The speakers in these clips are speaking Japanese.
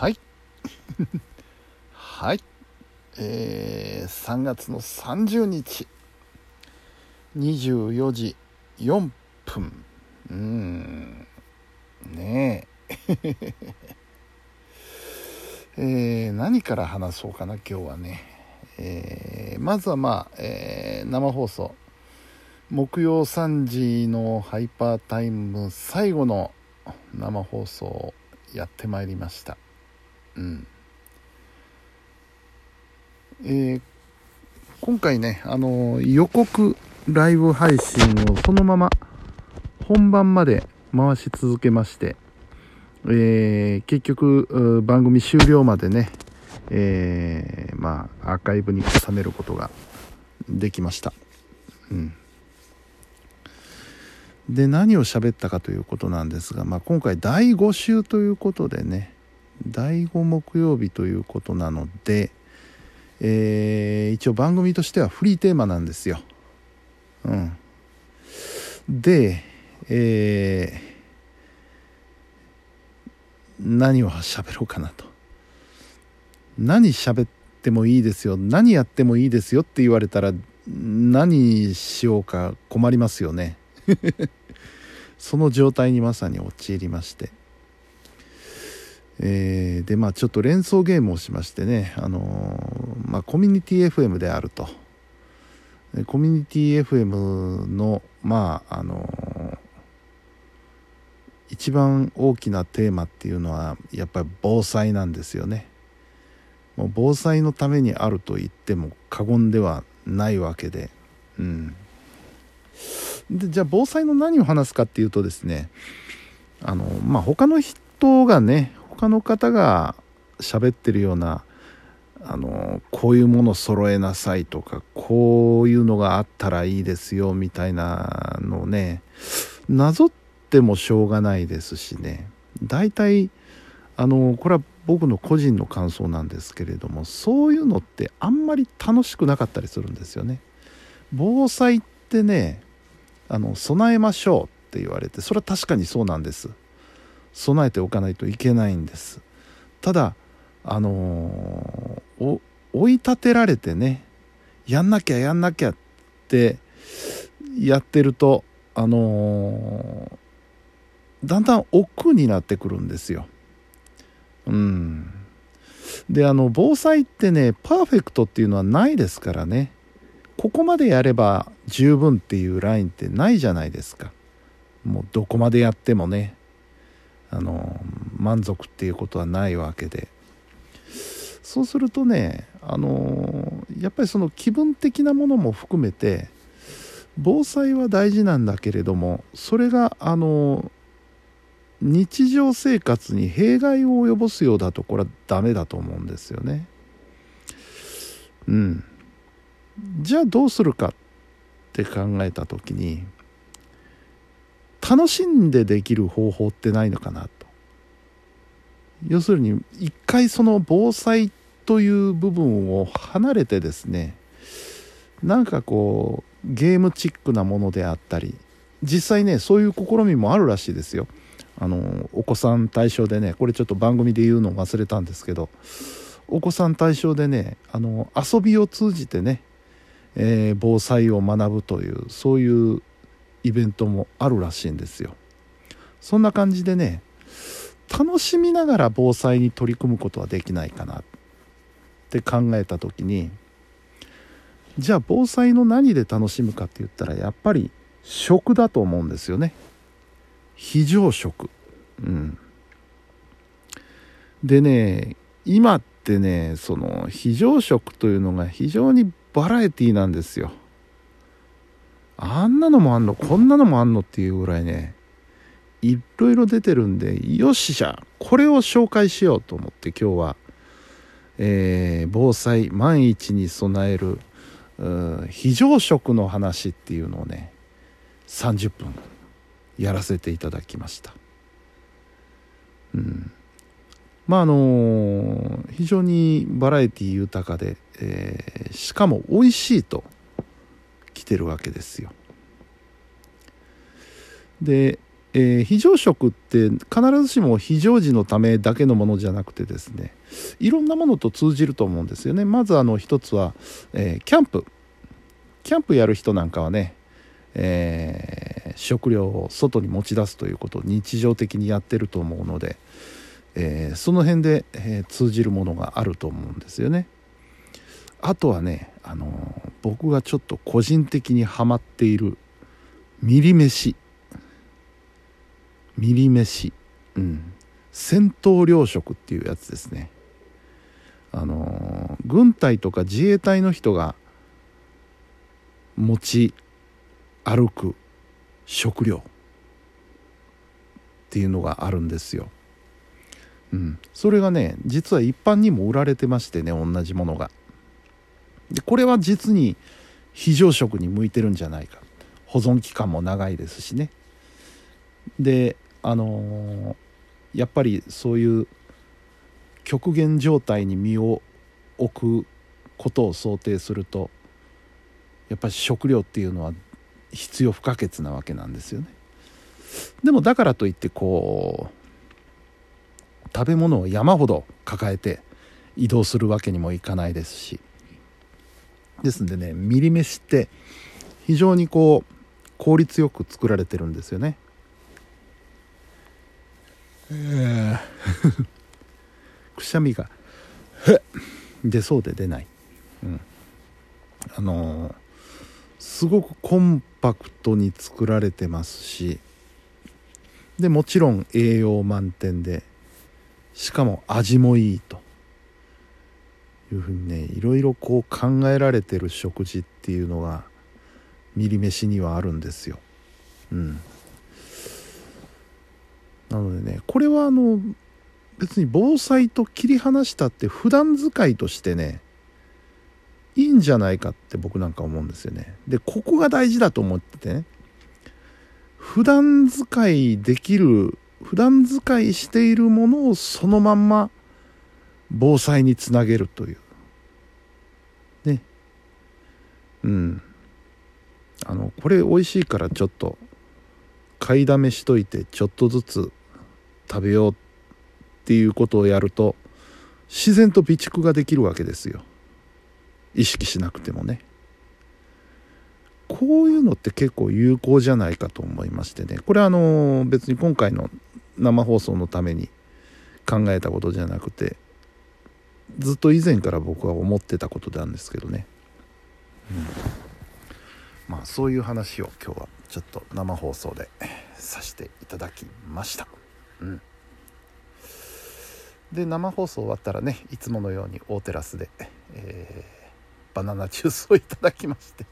はい。はい。えー、3月の30日。24時4分。うん。ねえ。えー、何から話そうかな今日はね、えー、まずはまあ、えー、生放送。木曜3時のハイパータイム最後の生放送やってまいりました。うん。えー、今回ねあの予告ライブ配信をそのまま本番まで回し続けまして、えー、結局番組終了までね、えー、まあアーカイブに収めることができました。うん。で何を喋ったかということなんですが、まあ、今回第5週ということでね第5木曜日ということなので、えー、一応番組としてはフリーテーマなんですよ。うん。で、えー、何を喋ろうかなと。何喋ってもいいですよ。何やってもいいですよって言われたら何しようか困りますよね。その状態にまさに陥りまして。えー、でまあちょっと連想ゲームをしましてね、あのー、まあ、コミュニティ FM であると。コミュニティ FM のまああのー、一番大きなテーマっていうのはやっぱり防災なんですよね。もう防災のためにあると言っても過言ではないわけで。うん。でじゃあ防災の何を話すかっていうとですねあのまあ他の人がね他の方が喋ってるようなあのこういうもの揃えなさいとかこういうのがあったらいいですよみたいなのをねなぞってもしょうがないですしね大体あのこれは僕の個人の感想なんですけれどもそういうのってあんまり楽しくなかったりするんですよね。防災ってねあの備えましょうって言われてそれは確かにそうなんです。備えておかないといけないんです。ただあのー、追い立てられてねやんなきゃやんなきゃってやってるとあのー、だんだん億劫になってくるんですよ。うん。であの防災ってねパーフェクトっていうのはないですからね。ここまでやれば十分っていうラインってないじゃないですか。もうどこまでやってもね。あの満足っていうことはないわけでそうするとねあのやっぱりその気分的なものも含めて防災は大事なんだけれどもそれがあの日常生活に弊害を及ぼすようだとこれはダメだと思うんですよね。うん。じゃあどうするかって考えた時に楽しんでできる方法ってないのかなと。要するに一回その防災という部分を離れてですねなんかこうゲームチックなものであったり実際ねそういう試みもあるらしいですよ。あのお子さん対象でねこれちょっと番組で言うのを忘れたんですけどお子さん対象でねあの遊びを通じてね、えー、防災を学ぶというそういうイベントもあるらしいんですよ。そんな感じでね楽しみながら防災に取り組むことはできないかな。って考えた時にじゃあ防災の何で楽しむかって言ったらやっぱり食だと思うんですよね。非常食。うん。でね今ってねその非常食というのが非常にバラエティーなんですよ。あんなのもあんの？こんなのもあんのっていうぐらいねいろいろ出てるんでよっしじゃあこれを紹介しようと思って今日は、えー、防災万一に備える非常食の話っていうのをね30分やらせていただきました。うん、まああのー、非常にバラエティ豊かで、えー、しかも美味しいとてるわけですよ。でえー、非常食って必ずしも非常時のためだけのものじゃなくてですねいろんなものと通じると思うんですよね。まずあの一つは、えー、キャンプ。キャンプやる人なんかはね、えー、食料を外に持ち出すということを日常的にやってると思うので、えその辺で、え通じるものがあると思うんですよね。あとはね、あの僕がちょっと個人的にハマっているミリ飯。ミリ飯。うん。戦闘糧食っていうやつですね。あの軍隊とか自衛隊の人が持ち歩く食料っていうのがあるんですよ。うん、それがね実は一般にも売られてましてね同じものが。でこれは実に非常食に向いてるんじゃないか保存期間も長いですしね。であのー、やっぱりそういう極限状態に身を置くことを想定するとやっぱり食料っていうのは必要不可欠なわけなんですよね。でもだからといってこう食べ物を山ほど抱えて移動するわけにもいかないですしですんでねミリ飯って非常にこう効率よく作られてるんですよね。えー、くしゃみが出そうで出ない、うん、あのー、すごくコンパクトに作られてますしでもちろん栄養満点でしかも味もいいと。いうふうにねいろいろこう考えられてる食事っていうのがミリ飯にはあるんですよ。うんなのでねこれはあの別に防災と切り離したって普段使いとしてねいいんじゃないかって僕なんか思うんですよね。でここが大事だと思っててね普段使いできる普段使いしているものをそのまんま防災につなげるという。ね。うん。あのこれ美味しいからちょっと買いだめしといてちょっとずつ食べようっていうことをやると自然と備蓄ができるわけですよ。意識しなくてもね。こういうのって結構有効じゃないかと思いましてね。これはあの別に今回の生放送のために考えたことじゃなくてずっと以前から僕は思ってたことなんですけどね、うん、まあそういう話を今日はちょっと生放送でさせていただきました。うん。で生放送終わったらねいつものように大テラスで、えー、バナナジュースをいただきまして。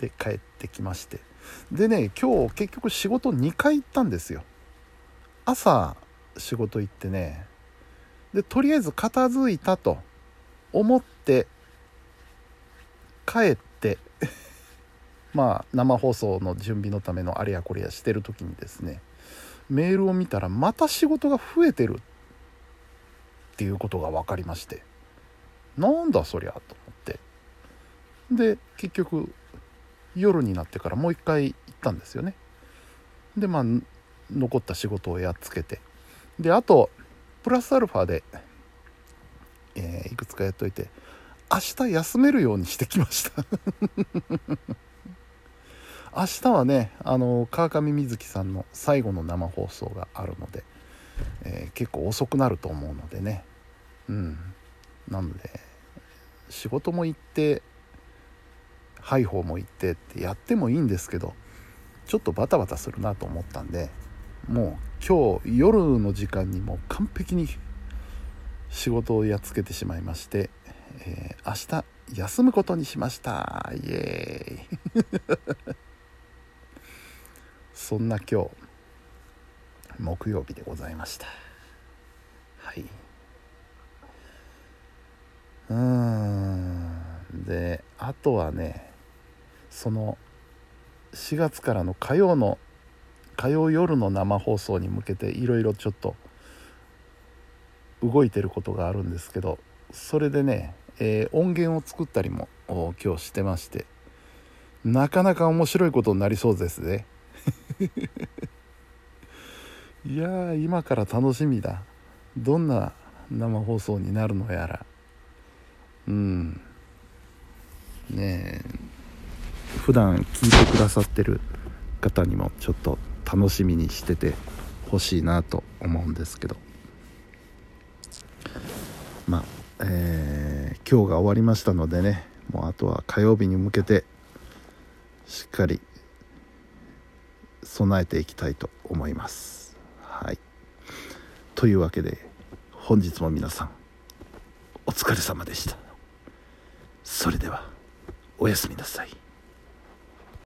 で帰ってきまして。でね今日結局仕事2回行ったんですよ。朝仕事行ってねでとりあえず片付いたと思って帰って まあ生放送の準備のためのあれやこれやしてる時にですねメールを見たらまた仕事が増えてるっていうことが分かりましてなんだそりゃと思って。で結局夜になってからもう一回行ったんですよね。でまあ残った仕事をやっつけて。であとプラスアルファで、えー、いくつかやっといて明日休めるようにしてきました。明日はねあの川上瑞希さんの最後の生放送があるので、えー、結構遅くなると思うのでね。うん。なので仕事も行ってハイホーも行ってってやってもいいんですけどちょっとバタバタするなと思ったんでもう今日夜の時間にも完璧に仕事をやっつけてしまいまして、えー、明日休むことにしました。イエーイ。そんな今日木曜日でございました。はい。うん。であとはねその4月からの火曜の火曜夜の生放送に向けていろいろちょっと動いてることがあるんですけどそれでね、えー、音源を作ったりも今日してましてなかなか面白いことになりそうですね いやー今から楽しみだ。どんな生放送になるのやら。うん。ねえ普段聞いてくださってる方にもちょっと楽しみにしててほしいなと思うんですけど。まあえー、今日が終わりましたのでねもうあとは火曜日に向けてしっかり備えていきたいと思います。はい。というわけで本日も皆さんお疲れ様でした。それではおやすみなさい。